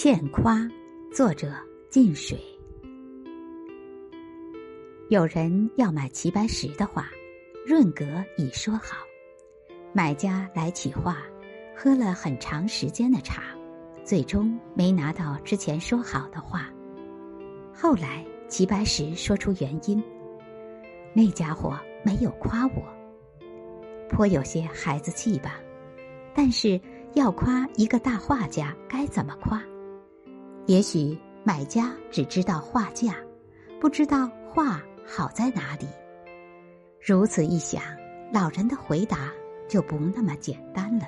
欠夸，作者近水。有人要买齐白石的画，润格已说好。买家来取画，喝了很长时间的茶，最终没拿到之前说好的画。后来齐白石说出原因：那家伙没有夸我，颇有些孩子气吧。但是要夸一个大画家，该怎么夸？也许买家只知道画价，不知道画好在哪里。如此一想，老人的回答就不那么简单了。